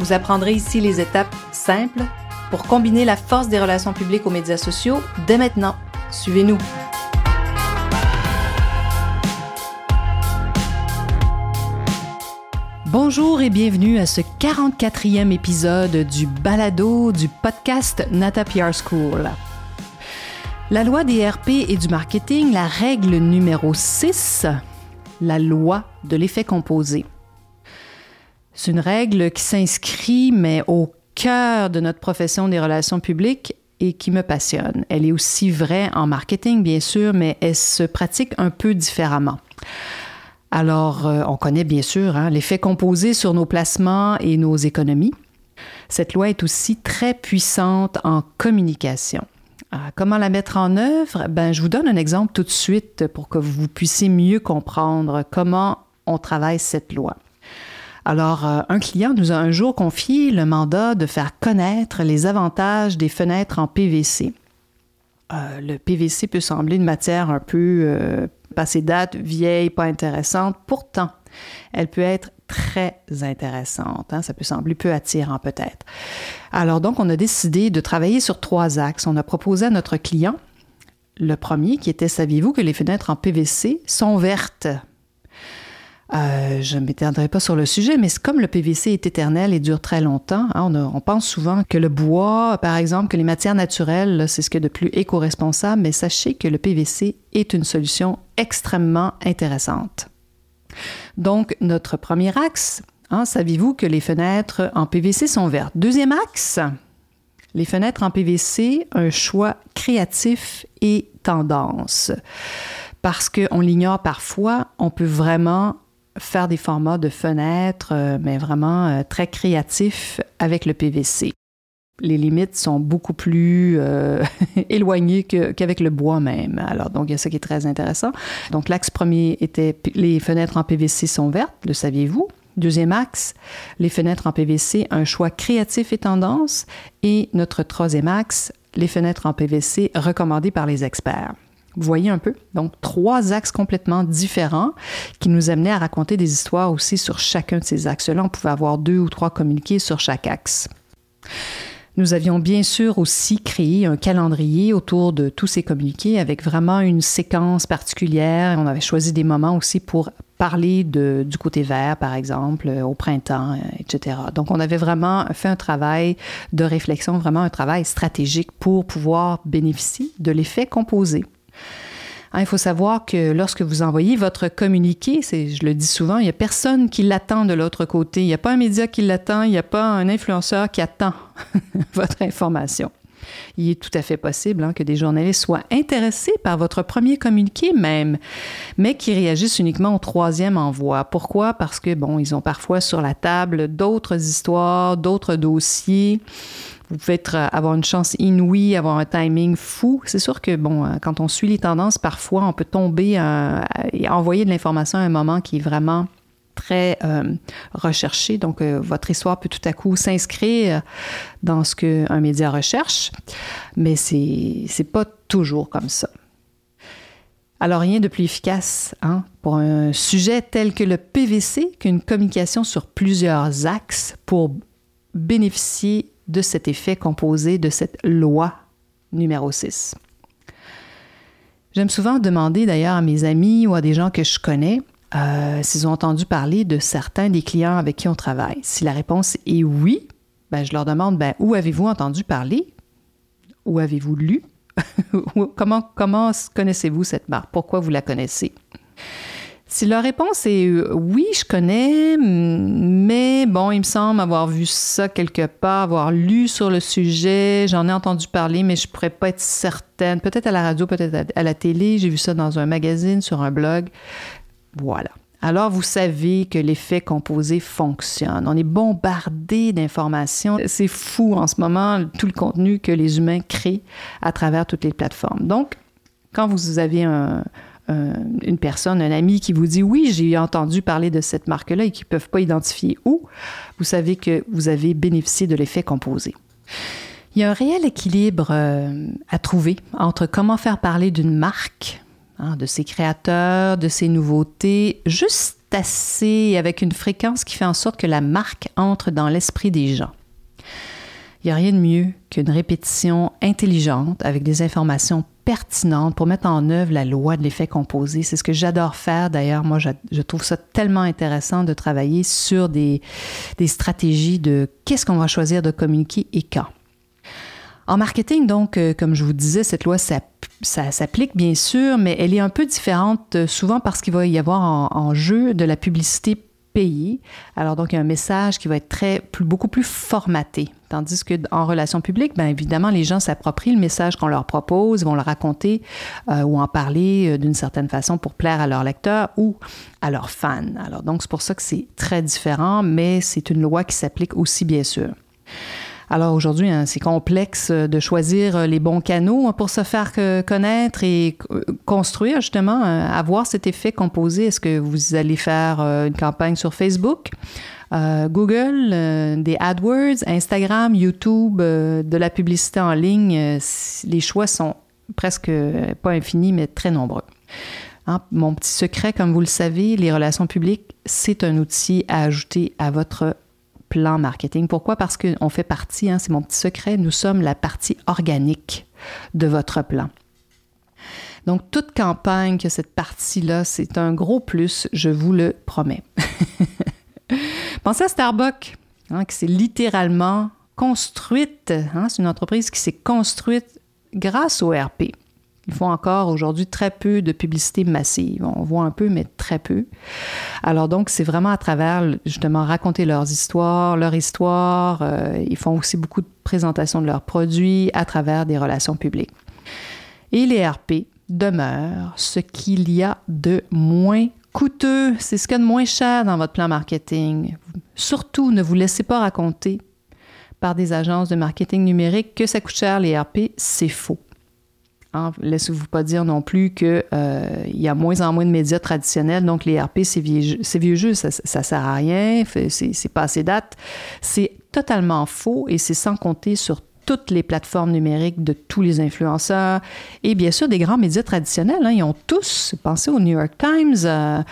Vous apprendrez ici les étapes simples pour combiner la force des relations publiques aux médias sociaux dès maintenant. Suivez-nous. Bonjour et bienvenue à ce 44e épisode du balado du podcast Nata PR School. La loi des RP et du marketing, la règle numéro 6, la loi de l'effet composé. C'est une règle qui s'inscrit, mais au cœur de notre profession des relations publiques et qui me passionne. Elle est aussi vraie en marketing, bien sûr, mais elle se pratique un peu différemment. Alors, euh, on connaît bien sûr hein, l'effet composé sur nos placements et nos économies. Cette loi est aussi très puissante en communication. Ah, comment la mettre en œuvre? Ben, je vous donne un exemple tout de suite pour que vous puissiez mieux comprendre comment on travaille cette loi. Alors, euh, un client nous a un jour confié le mandat de faire connaître les avantages des fenêtres en PVC. Euh, le PVC peut sembler une matière un peu euh, passée date, vieille, pas intéressante. Pourtant, elle peut être très intéressante. Hein. Ça peut sembler peu attirant peut-être. Alors donc, on a décidé de travailler sur trois axes. On a proposé à notre client le premier qui était, saviez-vous que les fenêtres en PVC sont vertes? Je ne m'étendrai pas sur le sujet, mais comme le PVC est éternel et dure très longtemps, hein, on, pense souvent que le bois, par exemple, que les matières naturelles, c'est ce qui est de plus éco-responsable, mais sachez que le PVC est une solution extrêmement intéressante. Donc, notre premier axe, hein, saviez-vous que les fenêtres en PVC sont vertes? Deuxième axe, les fenêtres en PVC, un choix créatif et tendance. Parce qu'on l'ignore parfois, on peut vraiment faire des formats de fenêtres, euh, mais vraiment euh, très créatifs avec le PVC. Les limites sont beaucoup plus euh, éloignées qu'avec le bois même. Alors, donc, il y a ça qui est très intéressant. Donc, l'axe premier était les fenêtres en PVC sont vertes, le saviez-vous? Deuxième axe, les fenêtres en PVC, un choix créatif et tendance. Et notre troisième axe, les fenêtres en PVC recommandées par les experts. Vous voyez un peu? Donc, trois axes complètement différents qui nous amenaient à raconter des histoires aussi sur chacun de ces axes-là. On pouvait avoir deux ou trois communiqués sur chaque axe. Nous avions bien sûr aussi créé un calendrier autour de tous ces communiqués avec vraiment une séquence particulière. On avait choisi des moments aussi pour parler de, du côté vert, par exemple, au printemps, etc. Donc, on avait vraiment fait un travail de réflexion, vraiment un travail stratégique pour pouvoir bénéficier de l'effet composé. Hein, il faut savoir que lorsque vous envoyez votre communiqué, je le dis souvent, il n'y a personne qui l'attend de l'autre côté. Il n'y a pas un média qui l'attend, il n'y a pas un influenceur qui attend votre information. Il est tout à fait possible hein, que des journalistes soient intéressés par votre premier communiqué même, mais qui réagissent uniquement au troisième envoi. Pourquoi? Parce que, bon, ils ont parfois sur la table d'autres histoires, d'autres dossiers vous pouvez être, euh, avoir une chance inouïe, avoir un timing fou. C'est sûr que, bon, euh, quand on suit les tendances, parfois, on peut tomber euh, et envoyer de l'information à un moment qui est vraiment très recherché. Donc, votre histoire peut tout à coup s'inscrire dans ce qu'un média recherche, mais c'est n'est pas toujours comme ça. Alors, rien de plus efficace hein, pour un sujet tel que le PVC qu'une communication sur plusieurs axes pour bénéficier de cet effet composé de cette loi numéro 6. J'aime souvent demander d'ailleurs à mes amis ou à des gens que je connais euh, s'ils ont entendu parler de certains des clients avec qui on travaille. Si la réponse est oui, ben, je leur demande ben, où avez-vous entendu parler? Où avez-vous lu? comment comment connaissez-vous cette marque? Pourquoi vous la connaissez? Si leur réponse est euh, oui, je connais, mais bon, il me semble avoir vu ça quelque part, avoir lu sur le sujet, j'en ai entendu parler, mais je pourrais pas être certaine. Peut-être à la radio, peut-être à la télé, j'ai vu ça dans un magazine, sur un blog. Voilà. alors vous savez que l'effet composé fonctionne. On est bombardé d'informations. C'est fou en ce moment tout le contenu que les humains créent à travers toutes les plateformes. Donc, quand vous avez une personne, un ami qui vous dit oui, j'ai entendu parler de cette marque-là et qui ne peuvent pas identifier où, vous savez que vous avez bénéficié de l'effet composé. Il y a un réel équilibre euh, à trouver entre comment faire parler d'une marque, hein, de ses créateurs, de ses nouveautés, juste assez avec une fréquence qui fait en sorte que la marque entre dans l'esprit des gens. Il n'y a rien de mieux qu'une répétition intelligente avec des informations pertinentes pour mettre en œuvre la loi de l'effet composé. C'est ce que j'adore faire. D'ailleurs, moi, je, trouve ça tellement intéressant de travailler sur des, stratégies de qu'est-ce qu'on va choisir de communiquer et quand. En marketing, donc, euh, comme je vous disais, cette loi s'applique bien sûr, mais elle est un peu différente euh, souvent parce qu'il va y avoir en, jeu de la publicité payée. Alors donc, il y a un message qui va être très, beaucoup plus formaté. Tandis qu'en relation publique, bien évidemment, les gens s'approprient le message qu'on leur propose, vont le raconter euh, ou en parler d'une certaine façon pour plaire à leurs lecteurs ou à leurs fans. Alors donc, c'est pour ça que c'est très différent, mais c'est une loi qui s'applique aussi, bien sûr. Alors aujourd'hui, hein, c'est complexe de choisir les bons canaux pour se faire connaître et construire justement, euh, avoir cet effet composé. Est-ce que vous allez faire euh, une campagne sur Facebook? Euh, Google, des AdWords, Instagram, YouTube, de la publicité en ligne, les choix sont presque pas infinis, mais très nombreux. Hein, mon petit secret, comme vous le savez, les relations publiques, c'est un outil à ajouter à votre plan marketing. Pourquoi? Parce qu'on fait partie, hein, c'est mon petit secret, nous sommes la partie organique de votre plan. Donc, toute campagne que cette partie-là, c'est un gros plus, je vous le promets. Pensez à Starbucks, hein, qui s'est littéralement construite, hein, c'est une entreprise qui s'est construite grâce au RP. Ils font encore aujourd'hui très peu de publicité massive. On voit un peu, mais très peu. Alors donc, c'est vraiment à travers justement raconter leurs histoires, leur histoire. Euh, ils font aussi beaucoup de présentations de leurs produits à travers des relations publiques. Et les RP demeurent ce qu'il y a de moins coûteux. C'est ce qu'il y a de moins cher dans votre plan marketing. Surtout, ne vous laissez pas raconter par des agences de marketing numérique que ça coûte cher les RP. C'est faux. Hein, laissez-vous pas dire non plus qu'il euh, y a moins en moins de médias traditionnels, donc les RP, c'est vieux, jeu, ça, ça sert à rien, c'est passé date. C'est totalement faux et c'est sans compter sur toutes les plateformes numériques de tous les influenceurs et bien sûr des grands médias traditionnels. Hein, ils ont tous, pensez au New York Times, euh,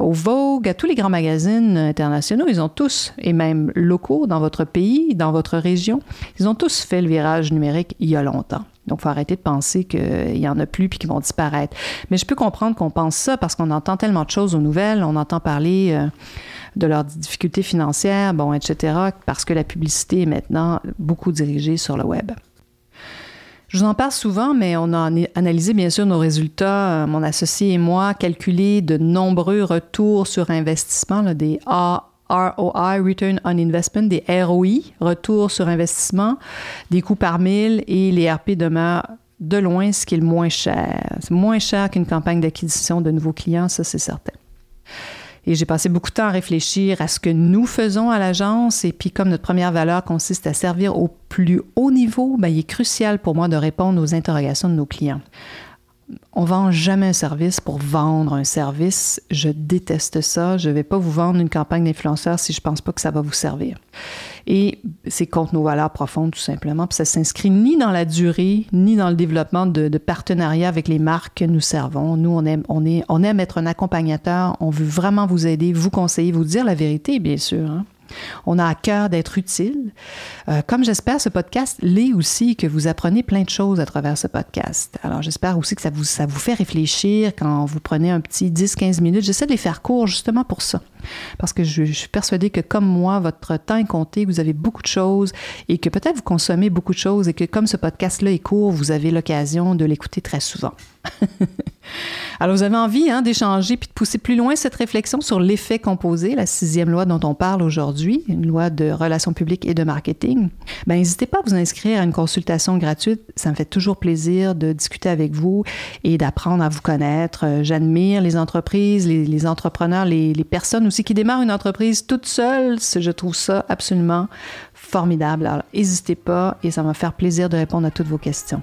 au Vogue, à tous les grands magazines internationaux, ils ont tous, et même locaux dans votre pays, dans votre région, ils ont tous fait le virage numérique il y a longtemps. Donc, il faut arrêter de penser qu'il y en a plus puis qu'ils vont disparaître. Mais je peux comprendre qu'on pense ça parce qu'on entend tellement de choses aux nouvelles. On entend parler euh, de leurs difficultés financières, bon, etc., parce que la publicité est maintenant beaucoup dirigée sur le web. Je vous en parle souvent, mais on a analysé bien sûr nos résultats, euh, mon associé et moi, calculé de nombreux retours sur investissement, des A, ROI, Return on Investment, des ROI, retour sur investissement, des coûts par mille et les RP demeurent de loin ce qui est le moins cher. C'est moins cher qu'une campagne d'acquisition de nouveaux clients, ça c'est certain. Et j'ai passé beaucoup de temps à réfléchir à ce que nous faisons à l'agence. Et puis, comme notre première valeur consiste à servir au plus haut niveau, bien, il est crucial pour moi de répondre aux interrogations de nos clients. On vend jamais un service pour vendre un service. Je déteste ça. Je ne vais pas vous vendre une campagne d'influenceur si je ne pense pas que ça va vous servir. Et c'est contre nos valeurs profondes, tout simplement. Puis ça s'inscrit ni dans la durée, ni dans le développement de, partenariats avec les marques que nous servons. Nous, on aime, on, est, on aime être un accompagnateur. On veut vraiment vous aider, vous conseiller, vous dire la vérité, bien sûr. Hein. On a à cœur d'être utile. Euh, comme j'espère, ce podcast l'est aussi, que vous apprenez plein de choses à travers ce podcast. Alors, j'espère aussi que ça vous, ça vous fait réfléchir quand vous prenez un petit 10-15 minutes. J'essaie de les faire courts justement pour ça. Parce que je, suis persuadée que comme moi, votre temps est compté, vous avez beaucoup de choses et que peut-être vous consommez beaucoup de choses et que comme ce podcast-là est court, vous avez l'occasion de l'écouter très souvent. Alors, vous avez envie hein, d'échanger puis de pousser plus loin cette réflexion sur l'effet composé, la sixième loi dont on parle aujourd'hui, une loi de relations publiques et de marketing? Ben, n'hésitez pas à vous inscrire à une consultation gratuite. Ça me fait toujours plaisir de discuter avec vous et d'apprendre à vous connaître. Euh, j'admire les entreprises, les, entrepreneurs, les, les, personnes aussi qui démarrent une entreprise toute seule. Je trouve ça absolument formidable. Alors, n'hésitez pas et ça va me faire plaisir de répondre à toutes vos questions.